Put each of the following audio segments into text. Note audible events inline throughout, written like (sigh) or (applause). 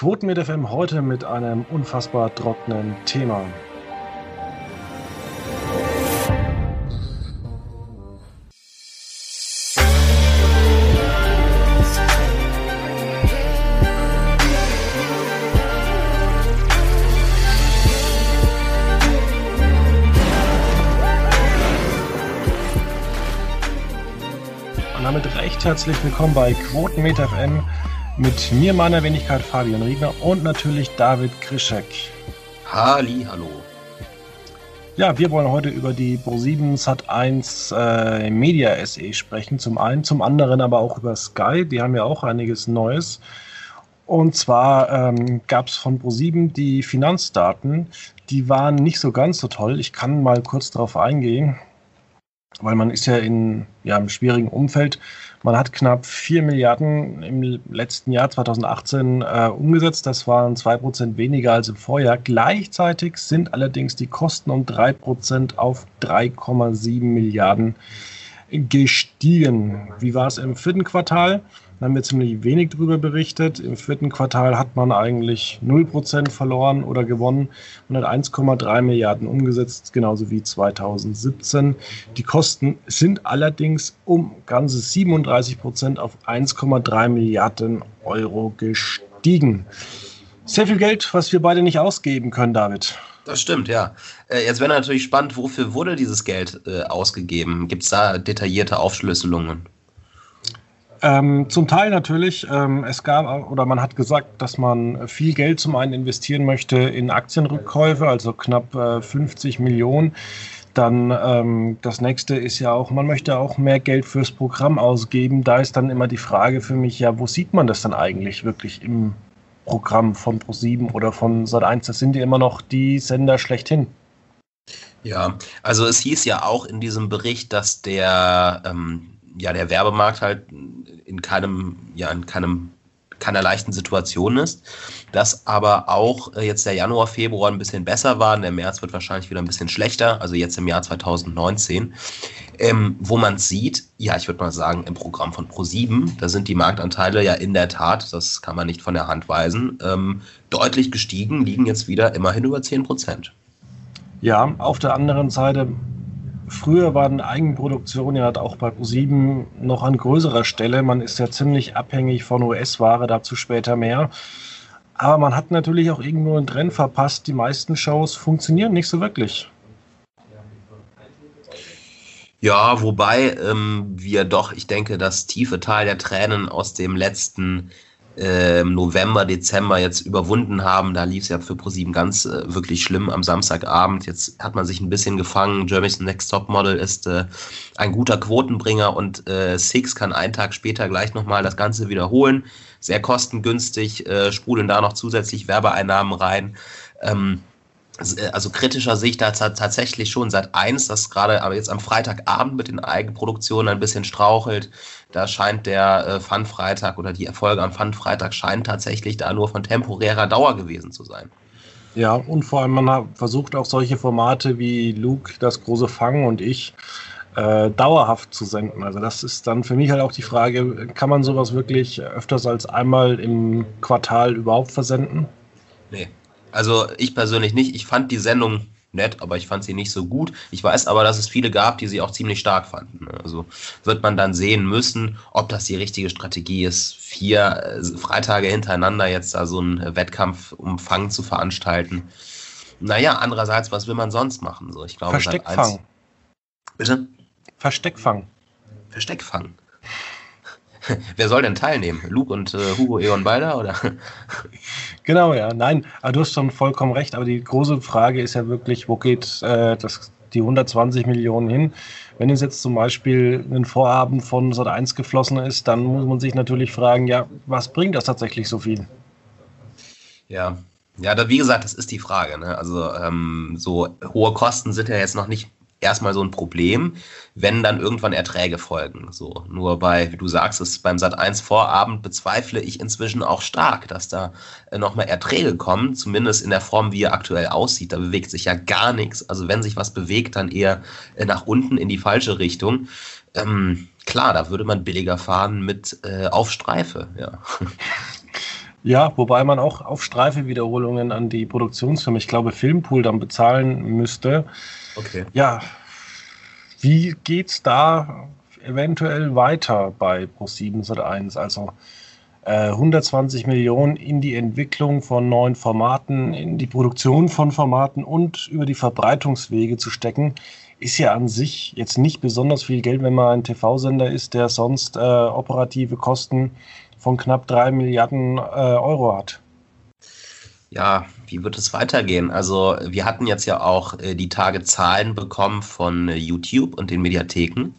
Quoten mit FM heute mit einem unfassbar trockenen Thema. Und damit recht herzlich willkommen bei Quotenmeter FM mit mir, meiner Wenigkeit Fabian Riegner und natürlich David Krischek. Halli, hallo. Ja, wir wollen heute über die Pro7 Sat1 äh, Media SE sprechen. Zum einen, zum anderen aber auch über Sky. Die haben ja auch einiges Neues. Und zwar ähm, gab es von Pro7 die Finanzdaten. Die waren nicht so ganz so toll. Ich kann mal kurz darauf eingehen weil man ist ja in ja, einem schwierigen Umfeld. Man hat knapp 4 Milliarden im letzten Jahr 2018 äh, umgesetzt. Das waren 2% weniger als im Vorjahr. Gleichzeitig sind allerdings die Kosten um 3% auf 3,7 Milliarden gestiegen. Wie war es im vierten Quartal? Da haben wir ziemlich wenig darüber berichtet. Im vierten Quartal hat man eigentlich 0% verloren oder gewonnen. Man hat 1,3 Milliarden umgesetzt, genauso wie 2017. Die Kosten sind allerdings um ganze 37% auf 1,3 Milliarden Euro gestiegen. Sehr viel Geld, was wir beide nicht ausgeben können, David. Das stimmt, ja. Äh, jetzt wäre natürlich spannend, wofür wurde dieses Geld äh, ausgegeben? Gibt es da detaillierte Aufschlüsselungen? Ähm, zum Teil natürlich. Ähm, es gab oder man hat gesagt, dass man viel Geld zum einen investieren möchte in Aktienrückkäufe, also knapp äh, 50 Millionen. Dann ähm, das nächste ist ja auch, man möchte auch mehr Geld fürs Programm ausgeben. Da ist dann immer die Frage für mich, ja, wo sieht man das dann eigentlich wirklich im Programm von Pro7 oder von Sat1? Das sind ja immer noch die Sender schlechthin. Ja, also es hieß ja auch in diesem Bericht, dass der ähm, ja der Werbemarkt halt in keinem, ja, in keinem keiner leichten Situation ist, dass aber auch äh, jetzt der Januar, Februar ein bisschen besser war, der März wird wahrscheinlich wieder ein bisschen schlechter, also jetzt im Jahr 2019, ähm, wo man sieht, ja, ich würde mal sagen, im Programm von Pro7, da sind die Marktanteile ja in der Tat, das kann man nicht von der Hand weisen, ähm, deutlich gestiegen, liegen jetzt wieder immerhin über 10 Prozent. Ja, auf der anderen Seite Früher waren Eigenproduktionen ja auch bei ProSieben noch an größerer Stelle. Man ist ja ziemlich abhängig von US-Ware, dazu später mehr. Aber man hat natürlich auch irgendwo einen Trend verpasst. Die meisten Shows funktionieren nicht so wirklich. Ja, wobei ähm, wir doch, ich denke, das tiefe Tal der Tränen aus dem letzten äh, November, Dezember jetzt überwunden haben. Da lief es ja für ProSieben ganz äh, wirklich schlimm am Samstagabend. Jetzt hat man sich ein bisschen gefangen. Jeremy's Next Top Model ist äh, ein guter Quotenbringer und äh, Six kann einen Tag später gleich nochmal das Ganze wiederholen. Sehr kostengünstig, äh, sprudeln da noch zusätzlich Werbeeinnahmen rein. Ähm, äh, also kritischer sehe ich da tatsächlich schon seit eins, dass gerade aber jetzt am Freitagabend mit den Eigenproduktionen ein bisschen strauchelt. Da scheint der äh, Fun-Freitag oder die Erfolge am Fun-Freitag scheinen tatsächlich da nur von temporärer Dauer gewesen zu sein. Ja, und vor allem, man versucht auch solche Formate wie Luke, das große Fangen und ich äh, dauerhaft zu senden. Also das ist dann für mich halt auch die Frage, kann man sowas wirklich öfters als einmal im Quartal überhaupt versenden? Nee. Also ich persönlich nicht. Ich fand die Sendung nett, aber ich fand sie nicht so gut. Ich weiß aber, dass es viele gab, die sie auch ziemlich stark fanden. Also wird man dann sehen müssen, ob das die richtige Strategie ist, vier äh, Freitage hintereinander jetzt da so einen Wettkampfumfang zu veranstalten. Naja, andererseits, was will man sonst machen? So, ich glaube, Versteckfang. Bitte? Versteckfang. Versteckfang. (laughs) Wer soll denn teilnehmen? Luke und äh, Hugo Eon Beider oder? (laughs) Genau, ja. Nein, aber du hast schon vollkommen recht. Aber die große Frage ist ja wirklich, wo geht äh, das, die 120 Millionen hin? Wenn es jetzt zum Beispiel ein Vorhaben von Sat 1 geflossen ist, dann muss man sich natürlich fragen, ja, was bringt das tatsächlich so viel? Ja, ja, da, wie gesagt, das ist die Frage. Ne? Also ähm, so hohe Kosten sind ja jetzt noch nicht erstmal so ein Problem, wenn dann irgendwann Erträge folgen. So, nur bei, wie du sagst, ist beim Sat 1 Vorabend bezweifle ich inzwischen auch stark, dass da äh, nochmal Erträge kommen, zumindest in der Form, wie er aktuell aussieht. Da bewegt sich ja gar nichts. Also wenn sich was bewegt, dann eher äh, nach unten in die falsche Richtung. Ähm, klar, da würde man billiger fahren mit äh, auf Streife, ja. (laughs) Ja, wobei man auch auf Streife-Wiederholungen an die Produktionsfirma, ich glaube Filmpool, dann bezahlen müsste. Okay. Ja, wie geht's da eventuell weiter bei Pro7 Sat1? Also äh, 120 Millionen in die Entwicklung von neuen Formaten, in die Produktion von Formaten und über die Verbreitungswege zu stecken, ist ja an sich jetzt nicht besonders viel Geld, wenn man ein TV-Sender ist, der sonst äh, operative Kosten von knapp drei Milliarden äh, Euro hat. Ja, wie wird es weitergehen? Also wir hatten jetzt ja auch äh, die Tage Zahlen bekommen von äh, YouTube und den Mediatheken.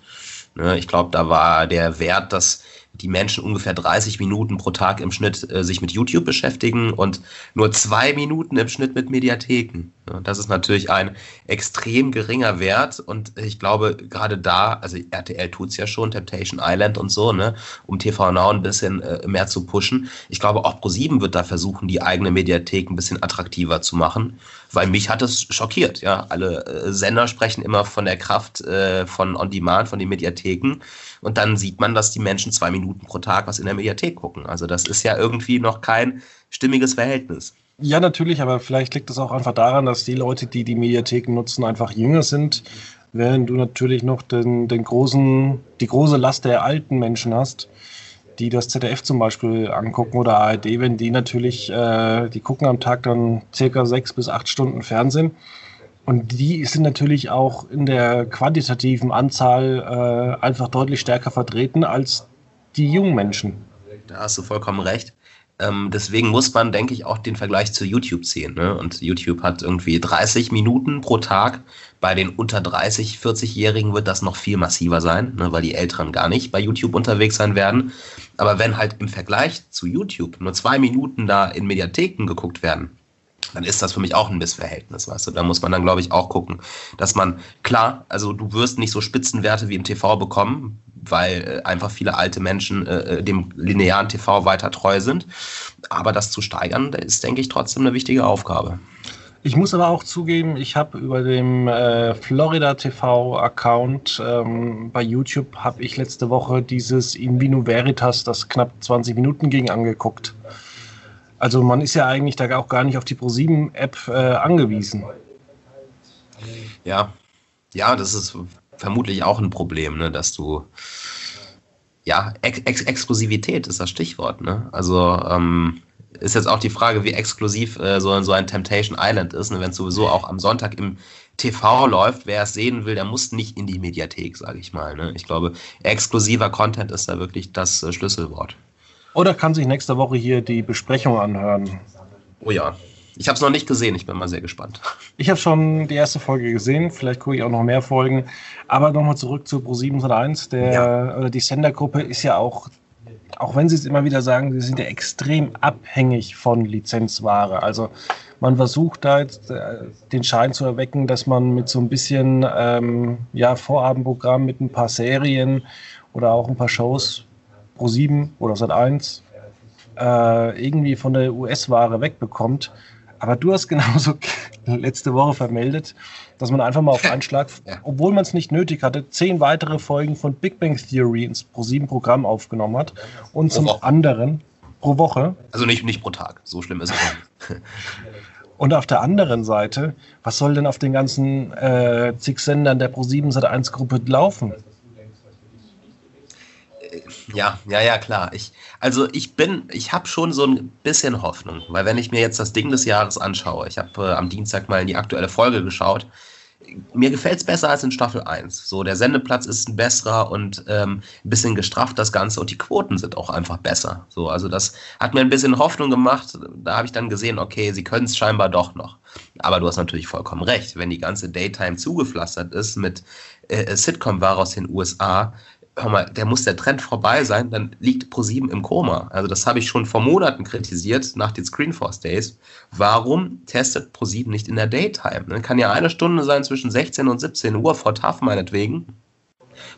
Ne, ich glaube, da war der Wert, dass die Menschen ungefähr 30 Minuten pro Tag im Schnitt äh, sich mit YouTube beschäftigen und nur zwei Minuten im Schnitt mit Mediatheken. Ja, das ist natürlich ein extrem geringer Wert und ich glaube, gerade da, also RTL tut es ja schon, Temptation Island und so, ne, um TV Now ein bisschen äh, mehr zu pushen. Ich glaube, auch Pro7 wird da versuchen, die eigene Mediathek ein bisschen attraktiver zu machen, weil mich hat es schockiert. Ja, alle äh, Sender sprechen immer von der Kraft äh, von On Demand, von den Mediatheken. Und dann sieht man, dass die Menschen zwei Minuten pro Tag was in der Mediathek gucken. Also das ist ja irgendwie noch kein stimmiges Verhältnis. Ja, natürlich, aber vielleicht liegt es auch einfach daran, dass die Leute, die die Mediatheken nutzen, einfach jünger sind, während du natürlich noch den, den großen, die große Last der alten Menschen hast, die das ZDF zum Beispiel angucken oder ARD, wenn die natürlich, äh, die gucken am Tag dann circa sechs bis acht Stunden Fernsehen und die sind natürlich auch in der quantitativen Anzahl äh, einfach deutlich stärker vertreten als die jungen Menschen. Da hast du vollkommen recht. Ähm, deswegen muss man, denke ich, auch den Vergleich zu YouTube sehen. Ne? Und YouTube hat irgendwie 30 Minuten pro Tag. Bei den unter 30, 40-Jährigen wird das noch viel massiver sein, ne? weil die Älteren gar nicht bei YouTube unterwegs sein werden. Aber wenn halt im Vergleich zu YouTube nur zwei Minuten da in Mediatheken geguckt werden, dann ist das für mich auch ein Missverhältnis, weißt du. Da muss man dann, glaube ich, auch gucken, dass man, klar, also du wirst nicht so Spitzenwerte wie im TV bekommen, weil äh, einfach viele alte Menschen äh, äh dem linearen TV weiter treu sind. Aber das zu steigern, ist, denke ich, trotzdem eine wichtige Aufgabe. Ich muss aber auch zugeben, ich habe über dem äh, Florida TV Account ähm, bei YouTube habe ich letzte Woche dieses In Vino Veritas, das knapp 20 Minuten ging, angeguckt. Also man ist ja eigentlich da auch gar nicht auf die Pro7-App äh, angewiesen. Ja, ja, das ist vermutlich auch ein Problem, ne, dass du ja, Ex Ex Exklusivität ist das Stichwort, ne? Also ähm, ist jetzt auch die Frage, wie exklusiv äh, so, so ein Temptation Island ist, ne? wenn es sowieso auch am Sonntag im TV läuft, wer es sehen will, der muss nicht in die Mediathek, sage ich mal. Ne? Ich glaube, exklusiver Content ist da wirklich das äh, Schlüsselwort. Oder kann sich nächste Woche hier die Besprechung anhören. Oh ja. Ich habe es noch nicht gesehen, ich bin mal sehr gespannt. Ich habe schon die erste Folge gesehen, vielleicht gucke ich auch noch mehr Folgen. Aber nochmal zurück zu Pro701, der ja. oder die Sendergruppe ist ja auch, auch wenn sie es immer wieder sagen, sie sind ja extrem abhängig von Lizenzware. Also man versucht da jetzt äh, den Schein zu erwecken, dass man mit so ein bisschen ähm, ja, Vorabendprogramm mit ein paar Serien oder auch ein paar Shows Pro7 oder Sat1 äh, irgendwie von der US-Ware wegbekommt. Aber du hast (laughs) genauso letzte Woche vermeldet, dass man einfach mal auf Anschlag, (laughs) ja. obwohl man es nicht nötig hatte, zehn weitere Folgen von Big Bang Theory ins Pro7-Programm aufgenommen hat. Und pro zum Woche. anderen pro Woche. Also nicht, nicht pro Tag, so schlimm ist es nicht. (laughs) Und auf der anderen Seite, was soll denn auf den ganzen äh, zig Sendern der Pro7 Sat1 Gruppe laufen? Ja, ja, ja, klar. Ich, also ich bin, ich habe schon so ein bisschen Hoffnung, weil wenn ich mir jetzt das Ding des Jahres anschaue, ich habe äh, am Dienstag mal in die aktuelle Folge geschaut, mir gefällt es besser als in Staffel 1. So, der Sendeplatz ist ein besserer und ähm, ein bisschen gestrafft das Ganze und die Quoten sind auch einfach besser. So, also das hat mir ein bisschen Hoffnung gemacht. Da habe ich dann gesehen, okay, sie können es scheinbar doch noch. Aber du hast natürlich vollkommen recht. Wenn die ganze Daytime zugepflastert ist mit äh, Sitcom-Ware aus den USA, hör mal, der muss der Trend vorbei sein, dann liegt ProSieben im Koma. Also das habe ich schon vor Monaten kritisiert nach den Screenforce Days. Warum testet ProSieben nicht in der Daytime? Dann kann ja eine Stunde sein zwischen 16 und 17 Uhr vor TAF meinetwegen,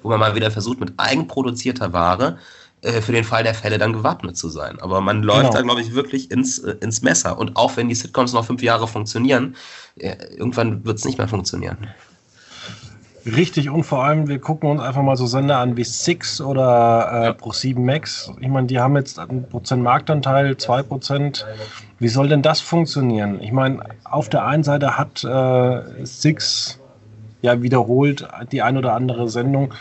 wo man mal wieder versucht, mit eigenproduzierter Ware äh, für den Fall der Fälle dann gewappnet zu sein. Aber man läuft genau. da, glaube ich, wirklich ins, äh, ins Messer. Und auch wenn die Sitcoms noch fünf Jahre funktionieren, äh, irgendwann wird es nicht mehr funktionieren. Richtig, und vor allem, wir gucken uns einfach mal so Sender an wie Six oder äh, ja. Pro7 Max. Ich meine, die haben jetzt einen Prozent Marktanteil, zwei Prozent. Wie soll denn das funktionieren? Ich meine, auf der einen Seite hat äh, Six ja wiederholt die ein oder andere Sendung,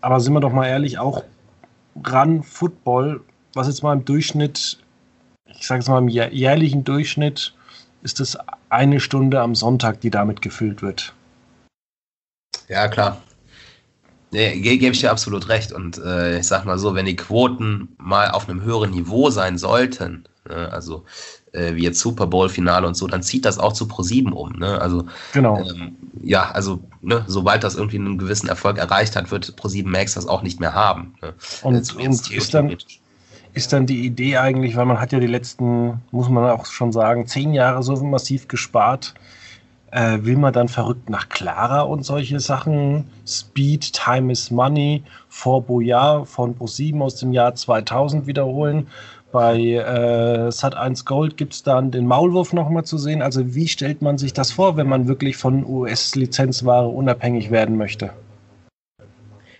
aber sind wir doch mal ehrlich, auch Run Football, was jetzt mal im Durchschnitt, ich sage es mal im jährlichen Durchschnitt, ist es eine Stunde am Sonntag, die damit gefüllt wird. Ja, klar. Nee, ge gebe ich dir absolut recht. Und äh, ich sag mal so, wenn die Quoten mal auf einem höheren Niveau sein sollten, ne, also äh, wie jetzt Super Bowl-Finale und so, dann zieht das auch zu Pro7 um. Ne? Also, genau. Ähm, ja, also ne, sobald das irgendwie einen gewissen Erfolg erreicht hat, wird Pro7 Max das auch nicht mehr haben. Ne? Und, also, und ist, dann, ist dann die Idee eigentlich, weil man hat ja die letzten, muss man auch schon sagen, zehn Jahre so massiv gespart, äh, will man dann verrückt nach Clara und solche Sachen? Speed, Time is Money, Fort Boyard von Pro7 aus dem Jahr 2000 wiederholen. Bei äh, Sat1 Gold gibt es dann den Maulwurf nochmal zu sehen. Also wie stellt man sich das vor, wenn man wirklich von US-Lizenzware unabhängig werden möchte?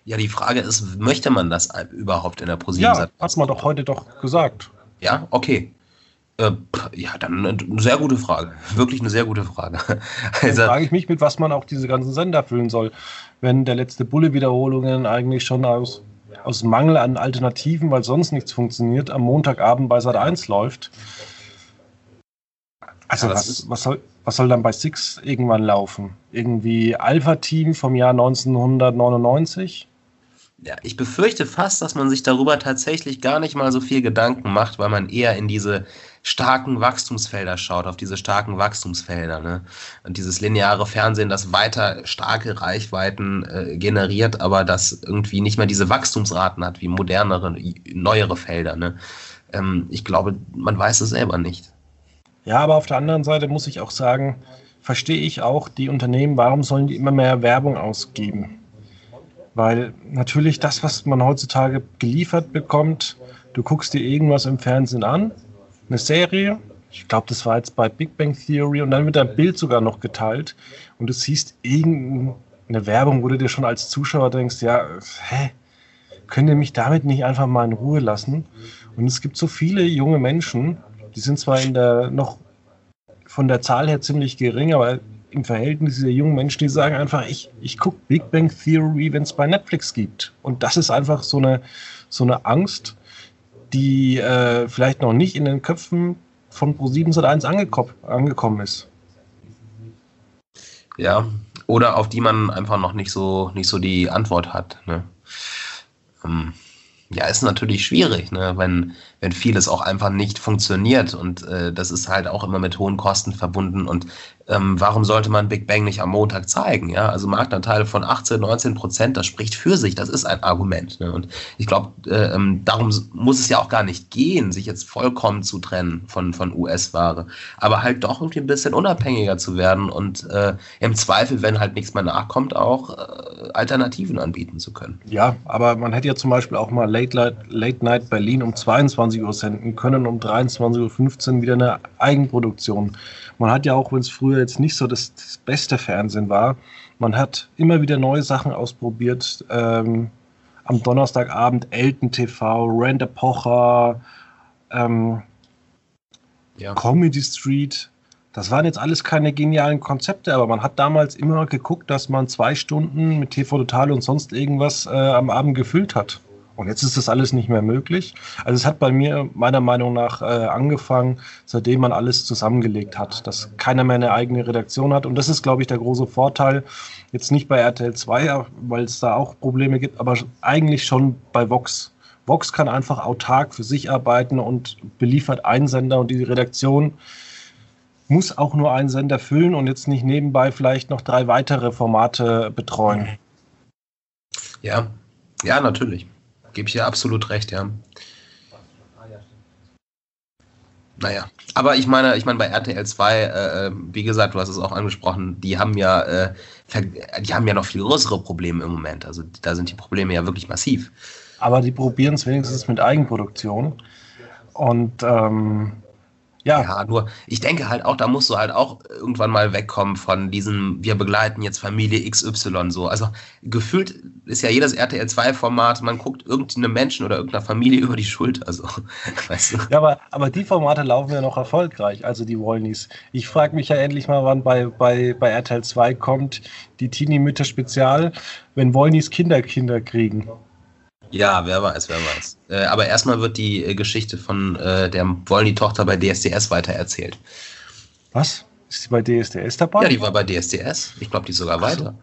Ja, die Frage ist, möchte man das überhaupt in der ProSieben? Ja, hat man doch heute doch gesagt. Ja, okay. Äh, ja, dann eine sehr gute Frage. Wirklich eine sehr gute Frage. Also, dann frage ich mich, mit was man auch diese ganzen Sender füllen soll. Wenn der letzte Bulle-Wiederholungen eigentlich schon aus, aus Mangel an Alternativen, weil sonst nichts funktioniert, am Montagabend bei Sat 1 läuft. Also, ja, was, was, soll, was soll dann bei Six irgendwann laufen? Irgendwie Alpha-Team vom Jahr 1999? Ja, ich befürchte fast, dass man sich darüber tatsächlich gar nicht mal so viel Gedanken macht, weil man eher in diese starken Wachstumsfelder schaut, auf diese starken Wachstumsfelder. Ne? Und dieses lineare Fernsehen, das weiter starke Reichweiten äh, generiert, aber das irgendwie nicht mehr diese Wachstumsraten hat wie modernere, neuere Felder. Ne? Ähm, ich glaube, man weiß es selber nicht. Ja, aber auf der anderen Seite muss ich auch sagen, verstehe ich auch die Unternehmen, warum sollen die immer mehr Werbung ausgeben? Weil natürlich das, was man heutzutage geliefert bekommt, du guckst dir irgendwas im Fernsehen an eine Serie. Ich glaube, das war jetzt bei Big Bang Theory und dann wird ein Bild sogar noch geteilt und du siehst irgendeine Werbung, wo du dir schon als Zuschauer denkst, ja, hä, könnt ihr mich damit nicht einfach mal in Ruhe lassen? Und es gibt so viele junge Menschen, die sind zwar in der noch von der Zahl her ziemlich gering, aber im Verhältnis dieser jungen Menschen, die sagen einfach, ich, ich gucke Big Bang Theory, wenn es bei Netflix gibt. Und das ist einfach so eine, so eine Angst, die äh, vielleicht noch nicht in den Köpfen von Pro7 Sat1 angeko angekommen ist. Ja, oder auf die man einfach noch nicht so, nicht so die Antwort hat. Ne? Ähm, ja, ist natürlich schwierig, ne? wenn, wenn vieles auch einfach nicht funktioniert und äh, das ist halt auch immer mit hohen Kosten verbunden und ähm, warum sollte man Big Bang nicht am Montag zeigen? Ja, also Marktanteile von 18, 19 Prozent, das spricht für sich, das ist ein Argument. Ne? Und ich glaube, äh, ähm, darum muss es ja auch gar nicht gehen, sich jetzt vollkommen zu trennen von, von US-Ware, aber halt doch irgendwie ein bisschen unabhängiger zu werden und äh, im Zweifel, wenn halt nichts mehr nachkommt, auch äh, Alternativen anbieten zu können. Ja, aber man hätte ja zum Beispiel auch mal Late, Late Night Berlin um 22 Uhr senden können, um 23.15 Uhr wieder eine Eigenproduktion man hat ja auch, wenn es früher jetzt nicht so das, das, beste Fernsehen war, man hat immer wieder neue Sachen ausprobiert. Ähm, am Donnerstagabend Elton TV, Randa Pocher, ähm, ja. Comedy Street. Das waren jetzt alles keine genialen Konzepte, aber man hat damals immer geguckt, dass man zwei Stunden mit TV Total und sonst irgendwas äh, am Abend gefüllt hat. Und jetzt ist das alles nicht mehr möglich. Also es hat bei mir meiner Meinung nach äh, angefangen, seitdem man alles zusammengelegt hat, dass keiner mehr eine eigene Redaktion hat. Und das ist, glaube ich, der große Vorteil. Jetzt nicht bei RTL 2, weil es da auch Probleme gibt, aber eigentlich schon bei Vox. Vox kann einfach autark für sich arbeiten und beliefert einen Sender und die Redaktion muss auch nur einen Sender füllen und jetzt nicht nebenbei vielleicht noch drei weitere Formate betreuen. Ja, ja, natürlich. Gebe ich dir absolut recht, ja. Naja, aber ich meine, ich meine bei RTL 2, äh, wie gesagt, du hast es auch angesprochen, die haben ja, äh, die haben ja noch viel größere Probleme im Moment. Also da sind die Probleme ja wirklich massiv. Aber die probieren es wenigstens mit Eigenproduktion. Und ähm, Ja. ja, nur ich denke halt auch, da musst du halt auch irgendwann mal wegkommen von diesem, wir begleiten jetzt Familie XY so. Also gefühlt ist ja jedes RTL 2-Format, man guckt irgendeinem Menschen oder irgendeiner Familie (laughs) über die Schulter. So. (laughs) Weißt du? Ja, aber, aber die Formate laufen ja noch erfolgreich, also die Wollnies. Ich frage mich ja endlich mal, wann bei, bei, bei RTL 2 kommt die Teenie-Mütter-Spezial, wenn Wollnies Kinder Kinder kriegen. Ja, wer weiß, wer weiß. Äh, aber erstmal wird die äh, Geschichte von äh, der Wollny-Tochter bei DSDS weitererzählt. Was? Ist sie bei DSDS dabei? Ja, die war bei DSDS. Ich glaube, die ist sogar weiter.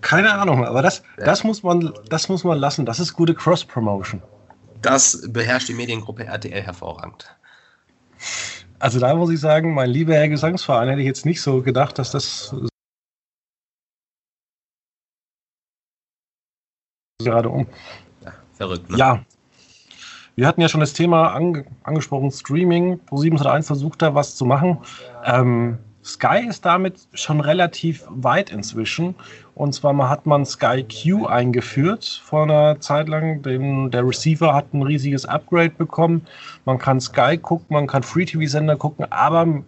Keine Ahnung, aber das, ja. das, muss man, das muss man lassen. Das ist gute Cross-Promotion. Das beherrscht die Mediengruppe RTL hervorragend. Also da muss ich sagen, mein lieber Herr Gesangsverein, hätte ich jetzt nicht so gedacht, dass das gerade um. Ja, verrückt, ne? Ja. Wir hatten ja schon das Thema ange angesprochen, Streaming. Pro7 1 versucht da was zu machen. Ähm, Sky ist damit schon relativ weit inzwischen. Und zwar hat man Sky Q eingeführt vor einer Zeit lang. Den, der Receiver hat ein riesiges Upgrade bekommen. Man kann Sky gucken, man kann Free-TV-Sender gucken, aber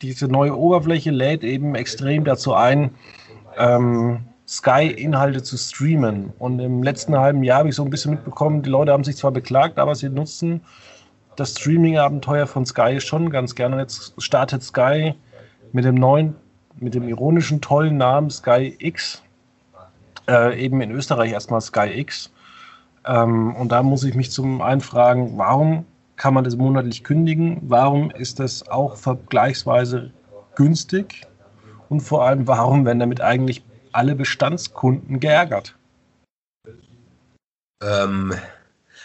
diese neue Oberfläche lädt eben extrem dazu ein, ähm, Sky-Inhalte zu streamen. Und im letzten halben Jahr habe ich so ein bisschen mitbekommen, die Leute haben sich zwar beklagt, aber sie nutzen das Streaming-Abenteuer von Sky schon ganz gerne. Jetzt startet Sky mit dem neuen, mit dem ironischen, tollen Namen Sky X. Äh, eben in Österreich erstmal Sky X. Ähm, und da muss ich mich zum einen fragen, warum kann man das monatlich kündigen? Warum ist das auch vergleichsweise günstig? Und vor allem, warum werden damit eigentlich alle Bestandskunden geärgert. Ähm,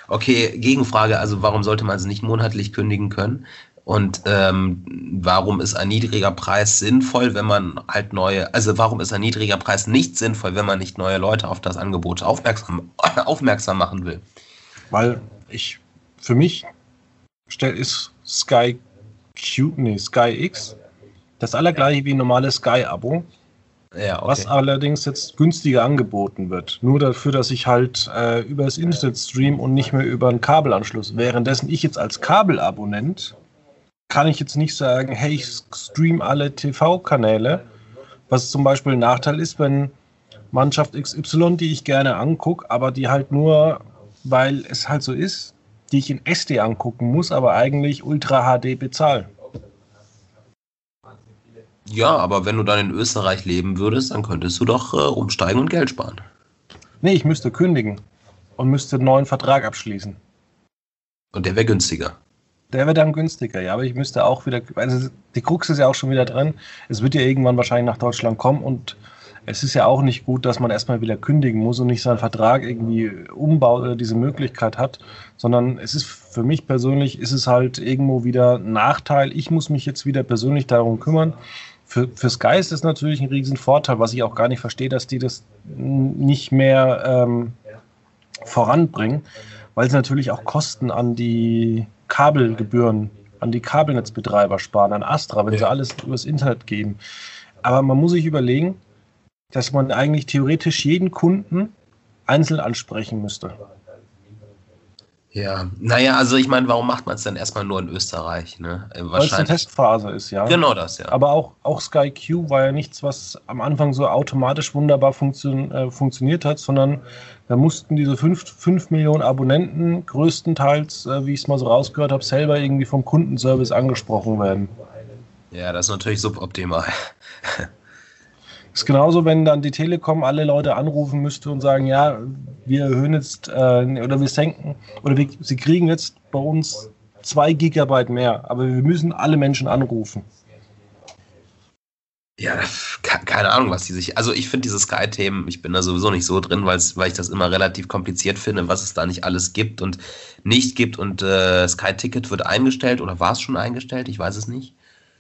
okay, Gegenfrage, also warum sollte man es nicht monatlich kündigen können? Und ähm, warum ist ein niedriger Preis sinnvoll, wenn man halt neue, also warum ist ein niedriger Preis nicht sinnvoll, wenn man nicht neue Leute auf das Angebot aufmerksam, (coughs) aufmerksam machen will? Weil ich, für mich stell, ist Sky Q, nee, Sky X das allergleiche wie ein normales Sky-Abo. Ja, okay. Was allerdings jetzt günstiger angeboten wird. Nur dafür, dass ich halt äh, über das Internet stream und nicht mehr über einen Kabelanschluss. Währenddessen ich jetzt als Kabelabonnent kann ich jetzt nicht sagen, hey, ich stream alle TV-Kanäle. Was zum Beispiel ein Nachteil ist, wenn Mannschaft XY, die ich gerne angucke, aber die halt nur, weil es halt so ist, die ich in SD angucken muss, aber eigentlich Ultra HD bezahlen. Ja, aber wenn du dann in Österreich leben würdest, dann könntest du doch äh, umsteigen und Geld sparen. Nee, ich müsste kündigen und müsste einen neuen Vertrag abschließen. Und der wäre günstiger. Der wäre dann günstiger, ja, aber ich müsste auch wieder, also die Krux ist ja auch schon wieder drin. Es wird ja irgendwann wahrscheinlich nach Deutschland kommen und es ist ja auch nicht gut, dass man erstmal wieder kündigen muss und nicht seinen Vertrag irgendwie umbaut oder diese Möglichkeit hat, sondern es ist für mich persönlich, ist es halt irgendwo wieder ein Nachteil. Ich muss mich jetzt wieder persönlich darum kümmern, für, für Sky ist das natürlich ein riesen Vorteil, was ich auch gar nicht verstehe, dass die das nicht mehr ähm, voranbringen, weil sie natürlich auch Kosten an die Kabelgebühren, an die Kabelnetzbetreiber sparen, an Astra, wenn ja. sie alles übers Internet geben. Aber man muss sich überlegen, dass man eigentlich theoretisch jeden Kunden einzeln ansprechen müsste. Ja, naja, also ich meine, warum macht man es dann erstmal nur in Österreich? Ne? Äh, Weil es eine Testphase ist, ja. Genau das, ja. Aber auch, auch Sky Q war ja nichts, was am Anfang so automatisch wunderbar funktio äh, funktioniert hat, sondern da mussten diese 5 Millionen Abonnenten größtenteils, äh, wie ich es mal so rausgehört habe, selber irgendwie vom Kundenservice angesprochen werden. Ja, das ist natürlich suboptimal. (laughs) ist genauso, wenn dann die Telekom alle Leute anrufen müsste und sagen, ja, wir erhöhen jetzt äh, oder wir senken oder wir, sie kriegen jetzt bei uns zwei Gigabyte mehr, aber wir müssen alle Menschen anrufen. Ja, keine Ahnung, was die sich. Also ich finde diese Sky-Themen, ich bin da sowieso nicht so drin, weil ich das immer relativ kompliziert finde, was es da nicht alles gibt und nicht gibt. Und äh, Sky-Ticket wird eingestellt oder war es schon eingestellt? Ich weiß es nicht.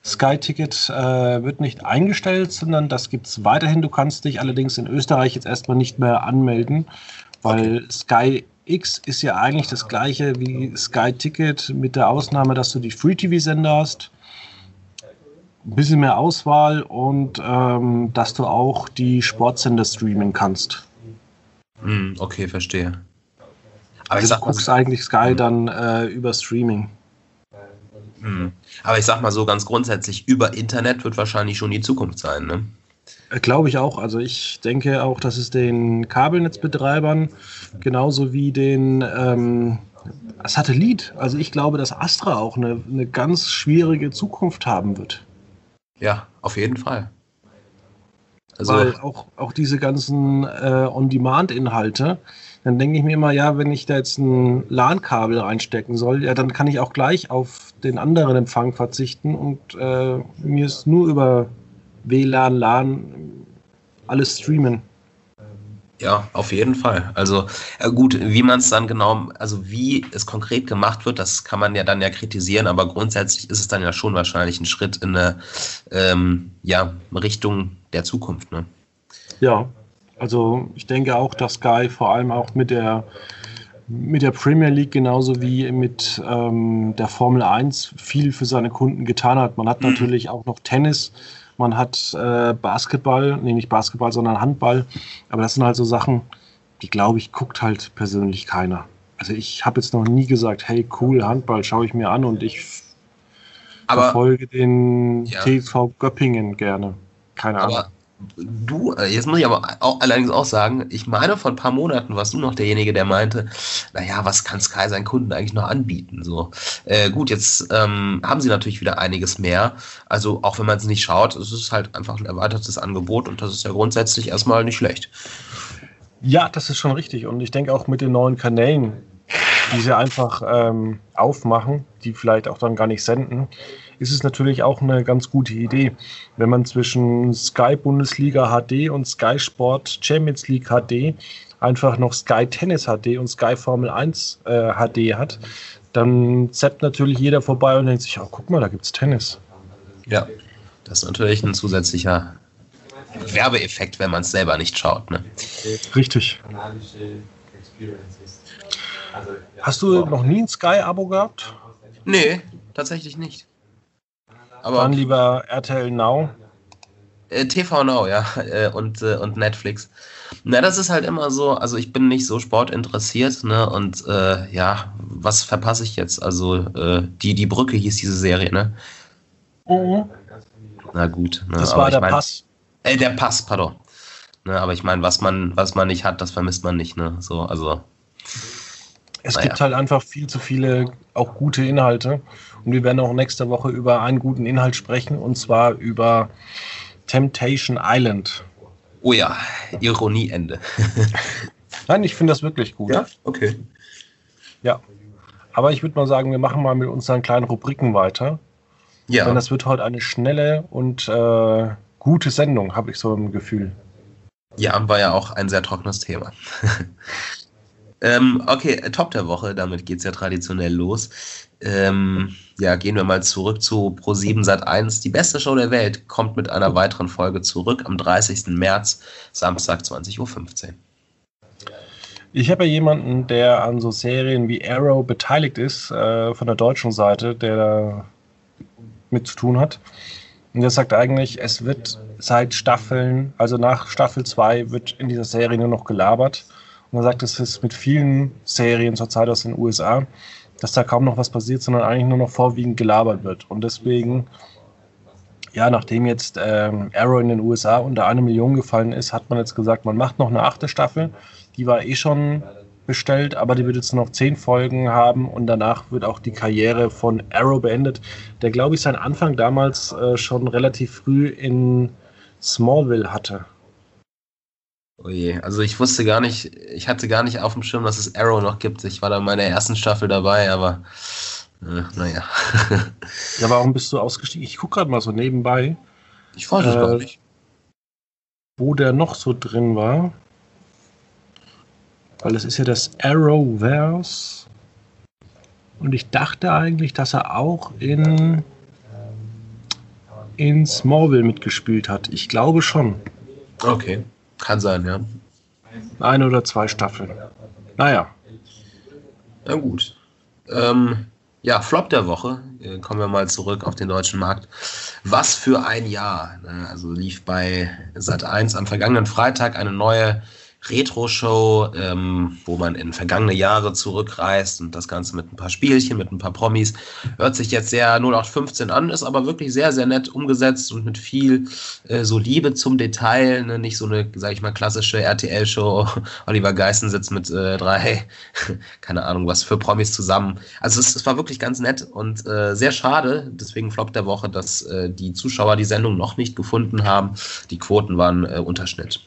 Sky-Ticket äh, wird nicht eingestellt, sondern das gibt es weiterhin. Du kannst dich allerdings in Österreich jetzt erstmal nicht mehr anmelden, weil okay. Sky X ist ja eigentlich das gleiche wie Sky Ticket, mit der Ausnahme, dass du die Free-TV-Sender hast, ein bisschen mehr Auswahl und ähm, dass du auch die Sportsender streamen kannst. Hm, okay, verstehe. Aber also du guckst eigentlich Sky hm. dann äh, über Streaming. Mhm. Aber ich sag mal so ganz grundsätzlich, über Internet wird wahrscheinlich schon die Zukunft sein, ne? Äh, Glaube ich auch. Also ich denke auch, dass es den Kabelnetzbetreibern genauso wie den ähm, Satellit, also ich glaube, dass Astra auch eine, eine ganz schwierige Zukunft haben wird. Ja, auf jeden Fall. Also Weil auch, auch diese ganzen äh, On-Demand-Inhalte, dann denke ich mir immer, ja, wenn ich da jetzt ein LAN-Kabel reinstecken soll, ja, dann kann ich auch gleich auf den anderen Empfang verzichten und äh, mir ist nur über WLAN, LAN alles streamen. Ja, auf jeden Fall. Also äh, gut, wie man es dann genau, also wie es konkret gemacht wird, das kann man ja dann ja kritisieren, aber grundsätzlich ist es dann ja schon wahrscheinlich ein Schritt in eine ähm, ja, Richtung der Zukunft. Ne? Ja, also ich denke auch, dass Sky vor allem auch mit der mit der Premier League genauso wie mit ähm, der Formel 1 viel für seine Kunden getan hat. Man hat mhm. natürlich auch noch Tennis, man hat äh, Basketball, nee, nicht Basketball, sondern Handball. Aber das sind halt so Sachen, die glaube ich, guckt halt persönlich keiner. Also ich habe jetzt noch nie gesagt, hey cool, Handball schaue ich mir an und ich aber, verfolge den ja. TV Göppingen gerne. Keine Ahnung. Aber du, äh, jetzt muss ich aber auch, allerdings auch sagen, ich meine, vor ein paar Monaten warst du noch derjenige, der meinte, naja, was kann Sky seinen Kunden eigentlich noch anbieten? So, äh, gut, jetzt ähm, haben sie natürlich wieder einiges mehr. Also auch wenn man es nicht schaut, es ist halt einfach ein erweitertes Angebot und das ist ja grundsätzlich erstmal nicht schlecht. Ja, das ist schon richtig. Und ich denke auch mit den neuen Kanälen, die sie einfach ähm, aufmachen, die vielleicht auch dann gar nicht senden, ist es natürlich auch eine ganz gute Idee, wenn man zwischen Sky Bundesliga HD und Sky Sport Champions League HD einfach noch Sky Tennis HD und Sky Formel 1 äh, HD hat, dann zappt natürlich jeder vorbei und denkt sich, oh, guck mal, da gibt es Tennis. Ja, das ist natürlich ein zusätzlicher Werbeeffekt, wenn man es selber nicht schaut. Ne? Richtig. Hast du noch nie ein Sky-Abo gehabt? Nee, tatsächlich nicht. Aber Dann lieber RTL Now. Äh, TV Now, ja. (laughs) Äh, und, äh, und Netflix. Na, das ist halt immer so, also ich bin nicht so sportinteressiert, ne? Und äh, ja, was verpasse ich jetzt? Also, äh, die, die Brücke hieß diese Serie, ne? Mhm. Na gut. Ne? Das war der mein, Pass. Äh, der Pass, pardon. Ne, aber ich meine, was man, was man nicht hat, das vermisst man nicht, ne? So, also. Es naja. gibt halt einfach viel zu viele auch gute Inhalte. Und wir werden auch nächste Woche über einen guten Inhalt sprechen, und zwar über Temptation Island. Oh ja, Ironieende. (laughs) Nein, ich finde das wirklich gut. Ja, okay. Ja. Aber ich würde mal sagen, wir machen mal mit unseren kleinen Rubriken weiter. Ja. Denn das wird heute eine schnelle und äh, gute Sendung, habe ich so ein Gefühl. Ja, war ja auch ein sehr trockenes Thema. (laughs) ähm, okay, Top der Woche, damit geht es ja traditionell los. Ähm, ja, gehen wir mal zurück zu Pro7 Sat 1. Die beste Show der Welt kommt mit einer weiteren Folge zurück am 30. März, Samstag 20.15 Uhr. Ich habe ja jemanden, der an so Serien wie Arrow beteiligt ist, äh, von der deutschen Seite, der da mit zu tun hat. Und der sagt eigentlich, es wird seit Staffeln, also nach Staffel 2, wird in dieser Serie nur noch gelabert. Er sagt, es ist mit vielen Serien zurzeit aus den USA dass da kaum noch was passiert, sondern eigentlich nur noch vorwiegend gelabert wird. Und deswegen, ja, nachdem jetzt ähm, Arrow in den USA unter eine Million gefallen ist, hat man jetzt gesagt, man macht noch eine achte Staffel. Die war eh schon bestellt, aber die wird jetzt noch zehn Folgen haben und danach wird auch die Karriere von Arrow beendet, der, glaube ich, seinen Anfang damals äh, schon relativ früh in Smallville hatte. Oh je, also ich wusste gar nicht, ich hatte gar nicht auf dem Schirm, dass es Arrow noch gibt. Ich war da in meiner ersten Staffel dabei, aber äh, naja. (laughs) ja, warum bist du ausgestiegen? Ich gucke gerade mal so nebenbei. Ich weiß es äh, gar nicht. Wo der noch so drin war. Weil es ist ja das Arrowverse. Und ich dachte eigentlich, dass er auch in, in Smallville mitgespielt hat. Ich glaube schon. Okay. Kann sein, ja. Eine oder zwei Staffeln. Naja. Na gut. Ähm, ja, Flop der Woche. Äh, kommen wir mal zurück auf den deutschen Markt. Was für ein Jahr. Ne? Also lief bei Sat1 am vergangenen Freitag eine neue Retro-Show, ähm, wo man in vergangene Jahre zurückreist und das Ganze mit ein paar Spielchen, mit ein paar Promis. Hört sich jetzt sehr 0815 an, ist aber wirklich sehr, sehr nett umgesetzt und mit viel äh, so Liebe zum Detail. Ne? Nicht so eine, sag ich mal, klassische RTL-Show. (laughs) Oliver Geißen sitzt mit äh, drei, (laughs) keine Ahnung, was für Promis zusammen. Also es, es war wirklich ganz nett und äh, sehr schade, deswegen Flop der Woche, dass äh, die Zuschauer die Sendung noch nicht gefunden haben. Die Quoten waren äh, Unterschnitt.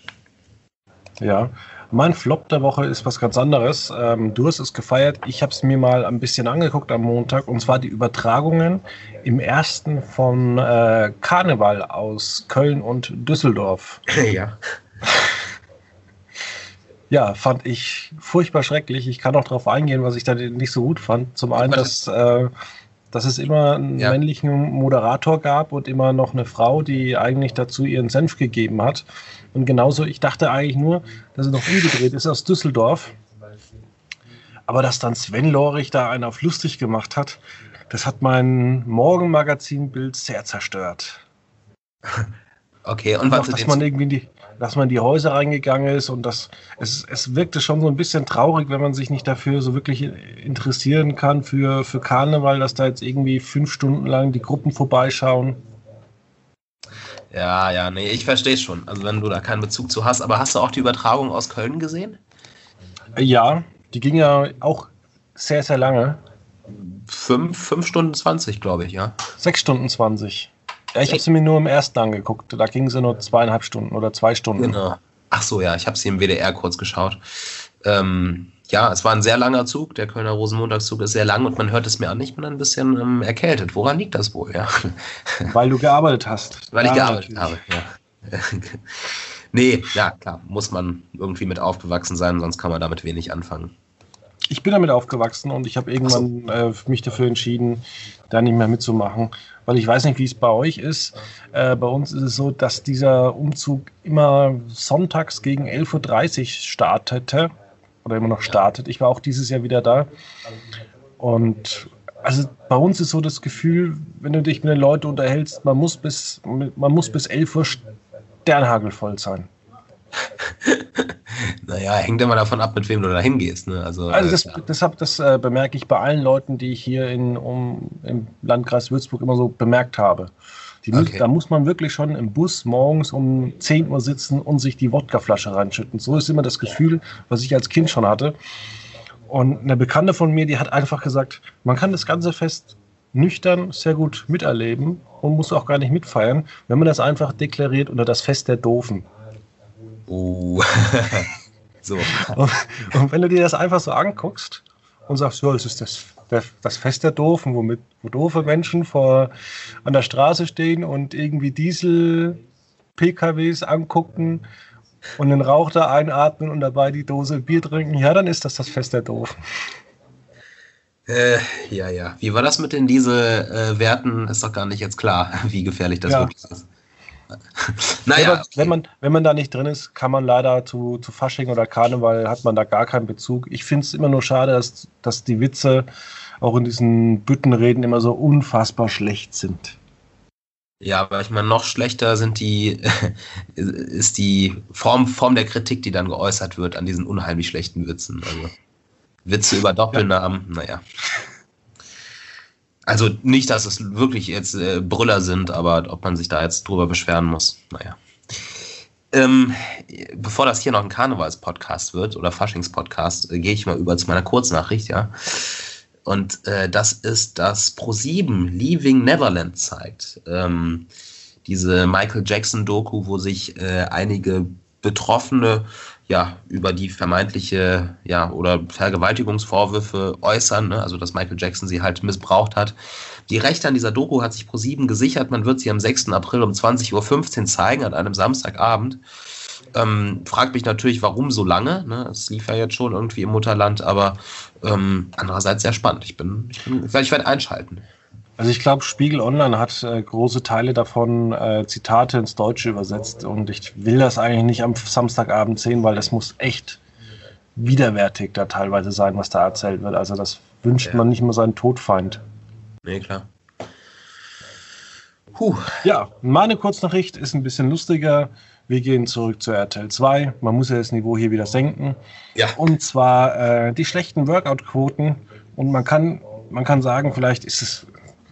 Ja, mein Flop der Woche ist was ganz anderes. Ähm, du hast es gefeiert. Ich habe es mir mal ein bisschen angeguckt am Montag und zwar die Übertragungen im ersten von äh, Karneval aus Köln und Düsseldorf. (laughs) Ja. Ja, fand ich furchtbar schrecklich. Ich kann auch darauf eingehen, was ich da nicht so gut fand. Zum einen, dass, äh, dass es immer einen ja. männlichen Moderator gab und immer noch eine Frau, die eigentlich dazu ihren Senf gegeben hat. Und genauso, ich dachte eigentlich nur, dass er noch umgedreht ist aus Düsseldorf. Aber dass dann Sven Lorich da einen auf lustig gemacht hat, das hat mein Morgenmagazinbild sehr zerstört. (laughs) Okay, und was dass man irgendwie die, dass man in die Häuser reingegangen ist und das, es, es wirkte schon so ein bisschen traurig, wenn man sich nicht dafür so wirklich interessieren kann für, für Karneval, dass da jetzt irgendwie fünf Stunden lang die Gruppen vorbeischauen. Ja, ja, nee, ich verstehe schon. Also wenn du da keinen Bezug zu hast. Aber hast du auch die Übertragung aus Köln gesehen? Ja, die ging ja auch sehr, sehr lange. Fünf, fünf Stunden 20, glaube ich, ja. Sechs Stunden 20. Ja, ich habe sie mir nur im ersten angeguckt. Da ging sie nur zweieinhalb Stunden oder zwei Stunden. Genau. Ach so, ja, ich habe sie im WDR kurz geschaut. Ähm, ja, es war ein sehr langer Zug. Der Kölner Rosenmontagszug ist sehr lang und man hört es mir an. Ich bin ein bisschen ähm, erkältet. Woran liegt das wohl? Ja. (laughs) Weil du gearbeitet hast. Weil ich gearbeitet natürlich. habe, ja. (laughs) nee, ja, klar, muss man irgendwie mit aufgewachsen sein, sonst kann man damit wenig anfangen. Ich bin damit aufgewachsen und ich habe irgendwann äh, mich dafür entschieden, da nicht mehr mitzumachen, weil ich weiß nicht, wie es bei euch ist. Äh, bei uns ist es so, dass dieser Umzug immer sonntags gegen 11.30 Uhr startete oder immer noch startet. Ich war auch dieses Jahr wieder da. Und also bei uns ist so das Gefühl, wenn du dich mit den Leuten unterhältst, man muss bis, man muss bis 11 Uhr sternhagelvoll sein. (laughs) naja, hängt immer davon ab, mit wem du da hingehst. Ne? Also, also das, ja. deshalb, das äh, bemerke ich bei allen Leuten, die ich hier in, um, im Landkreis Würzburg immer so bemerkt habe. Die okay. Da muss man wirklich schon im Bus morgens um 10 Uhr sitzen und sich die Wodkaflasche reinschütten. So ist immer das Gefühl, was ich als Kind schon hatte. Und eine Bekannte von mir, die hat einfach gesagt, man kann das ganze Fest nüchtern sehr gut miterleben und muss auch gar nicht mitfeiern, wenn man das einfach deklariert unter das Fest der Doofen. Oh. (laughs) so. Und, und, wenn du dir das einfach so anguckst und sagst, ja, es ist das das Fest der Doofen, womit, wo doofe Menschen vor, an der Straße stehen und irgendwie Diesel-PKWs angucken und den Rauch da einatmen und dabei die Dose Bier trinken, ja, dann ist das das Fest der Doofen. Äh, ja, ja. Wie war das mit den Dieselwerten? Äh, ist doch gar nicht jetzt klar, wie gefährlich das ja. wirklich ist. Naja, wenn, man, wenn man da nicht drin ist, kann man leider zu, zu Fasching oder Karneval, hat man da gar keinen Bezug. Ich finde es immer nur schade, dass, dass die Witze auch in diesen Büttenreden immer so unfassbar schlecht sind. Ja, aber ich meine, noch schlechter sind die, (laughs) ist die Form, Form der Kritik, die dann geäußert wird an diesen unheimlich schlechten Witzen. Also Witze über Doppelnamen, ja. naja. Also nicht, dass es wirklich jetzt äh, Brüller sind, aber ob man sich da jetzt drüber beschweren muss, naja. Ähm, bevor das hier noch ein Karnevals-Podcast wird oder Faschings-Podcast, äh, gehe ich mal über zu meiner Kurznachricht, ja. Und äh, das ist, dass Pro7 Leaving Neverland zeigt. Ähm, diese Michael Jackson-Doku, wo sich äh, einige Betroffene ja, über die vermeintliche, ja, oder Vergewaltigungsvorwürfe äußern, ne? also dass Michael Jackson sie halt missbraucht hat. Die Rechte an dieser Doku hat sich ProSieben gesichert. Man wird sie am 6. April um 20.15 Uhr zeigen, an einem Samstagabend. Ähm, fragt mich natürlich, warum so lange. Ne? Es lief ja jetzt schon irgendwie im Mutterland, aber ähm, andererseits sehr spannend. Ich bin, ich bin, ich werde einschalten. Also ich glaube, Spiegel Online hat äh, große Teile davon äh, Zitate ins Deutsche übersetzt und ich will das eigentlich nicht am Samstagabend sehen, weil das muss echt widerwärtig da teilweise sein, was da erzählt wird. Also das wünscht ja. man nicht immer seinen Todfeind. Nee, klar. Puh. Ja, meine Kurznachricht ist ein bisschen lustiger. wir gehen zurück zu RTL 2. Man muss ja das Niveau hier wieder senken. Ja. Und zwar äh, die schlechten Workout-Quoten. Und man kann, man kann sagen, vielleicht ist es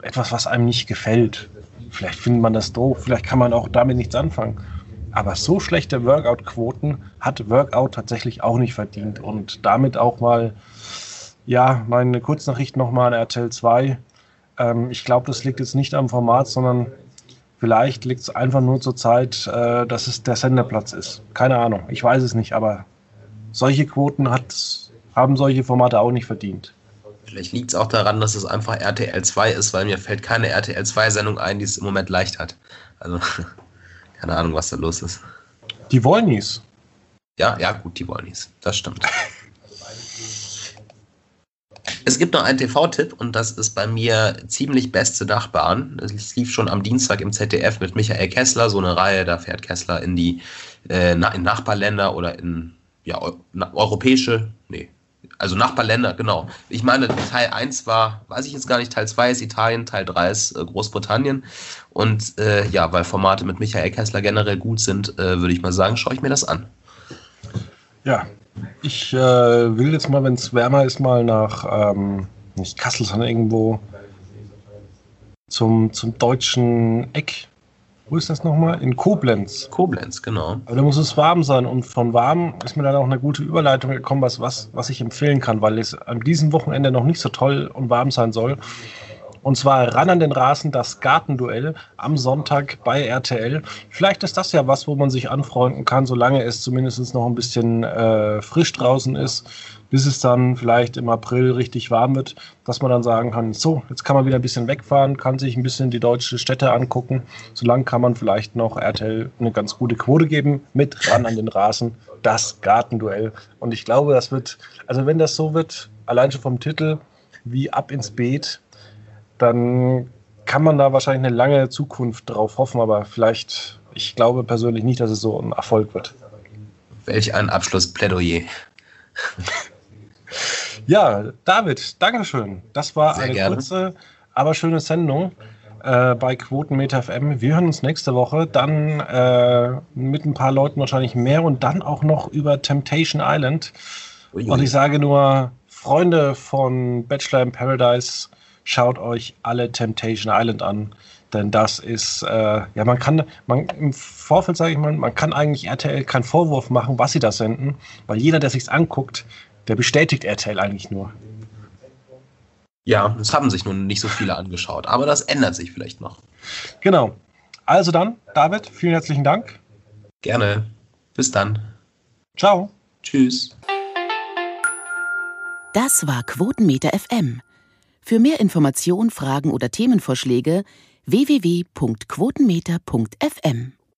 etwas, was einem nicht gefällt. Vielleicht findet man das doof, vielleicht kann man auch damit nichts anfangen. Aber so schlechte Workout-Quoten hat Workout tatsächlich auch nicht verdient. Und damit auch mal, ja, meine Kurznachricht nochmal an RTL 2. Ähm, ich glaube, das liegt jetzt nicht am Format, sondern vielleicht liegt es einfach nur zur Zeit, äh, dass es der Senderplatz ist. Keine Ahnung, ich weiß es nicht, aber solche Quoten hat, haben solche Formate auch nicht verdient. Vielleicht liegt es auch daran, dass es einfach RTL 2 ist, weil mir fällt keine RTL 2-Sendung ein, die es im Moment leicht hat. Also, (laughs) keine Ahnung, was da los ist. Die Wollnies. Ja, ja, gut, die Wollnies. Das stimmt. Es gibt noch einen TV-Tipp und das ist bei mir ziemlich beste Nachbarn. Es lief schon am Dienstag im ZDF mit Michael Kessler, so eine Reihe, da fährt Kessler in die äh, in Nachbarländer oder in ja, europäische, also Nachbarländer, genau. Ich meine, Teil 1 war, weiß ich jetzt gar nicht, Teil 2 ist Italien, Teil 3 ist äh, Großbritannien. Und äh, ja, weil Formate mit Michael Kessler generell gut sind, äh, würde ich mal sagen, schaue ich mir das an. Ja, ich äh, will jetzt mal, wenn es wärmer ist, mal nach, ähm, nicht Kassel, sondern irgendwo zum, zum deutschen Eck wo ist das nochmal? In Koblenz. Koblenz, genau. Aber da muss es warm sein. Und von warm ist mir dann auch eine gute Überleitung gekommen, was, was, was ich empfehlen kann, weil es an diesem Wochenende noch nicht so toll und warm sein soll. Und zwar ran an den Rasen das Gartenduell am Sonntag bei RTL. Vielleicht ist das ja was, wo man sich anfreunden kann, solange es zumindest noch ein bisschen äh, frisch draußen ist, bis es dann vielleicht im April richtig warm wird, dass man dann sagen kann, so, jetzt kann man wieder ein bisschen wegfahren, kann sich ein bisschen die deutsche Städte angucken. Solange kann man vielleicht noch RTL eine ganz gute Quote geben mit ran an den Rasen, das Gartenduell. Und ich glaube, das wird, also wenn das so wird, allein schon vom Titel, wie ab ins Beet, dann kann man da wahrscheinlich eine lange Zukunft drauf hoffen, aber vielleicht, ich glaube persönlich nicht, dass es so ein Erfolg wird. Welch ein Abschlussplädoyer. Ja, David, Dankeschön. Das war Sehr eine gerne. kurze, aber schöne Sendung äh, bei Quotenmeter FM. Wir hören uns nächste Woche dann äh, mit ein paar Leuten wahrscheinlich mehr und dann auch noch über Temptation Island. Ui, ui. Und ich sage nur, Freunde von Bachelor in Paradise, schaut euch alle Temptation Island an. Denn das ist, äh, ja, man kann, man, im Vorfeld sage ich mal, man kann eigentlich RTL keinen Vorwurf machen, was sie da senden, weil jeder, der sich's anguckt, der bestätigt RTL eigentlich nur. Ja, es haben sich nun nicht so viele angeschaut, aber das ändert sich vielleicht noch. Genau. Also dann, David, vielen herzlichen Dank. Gerne. Bis dann. Ciao. Tschüss. Das war Quotenmeter FM. Für mehr Informationen, Fragen oder Themenvorschläge www.quotenmeter.fm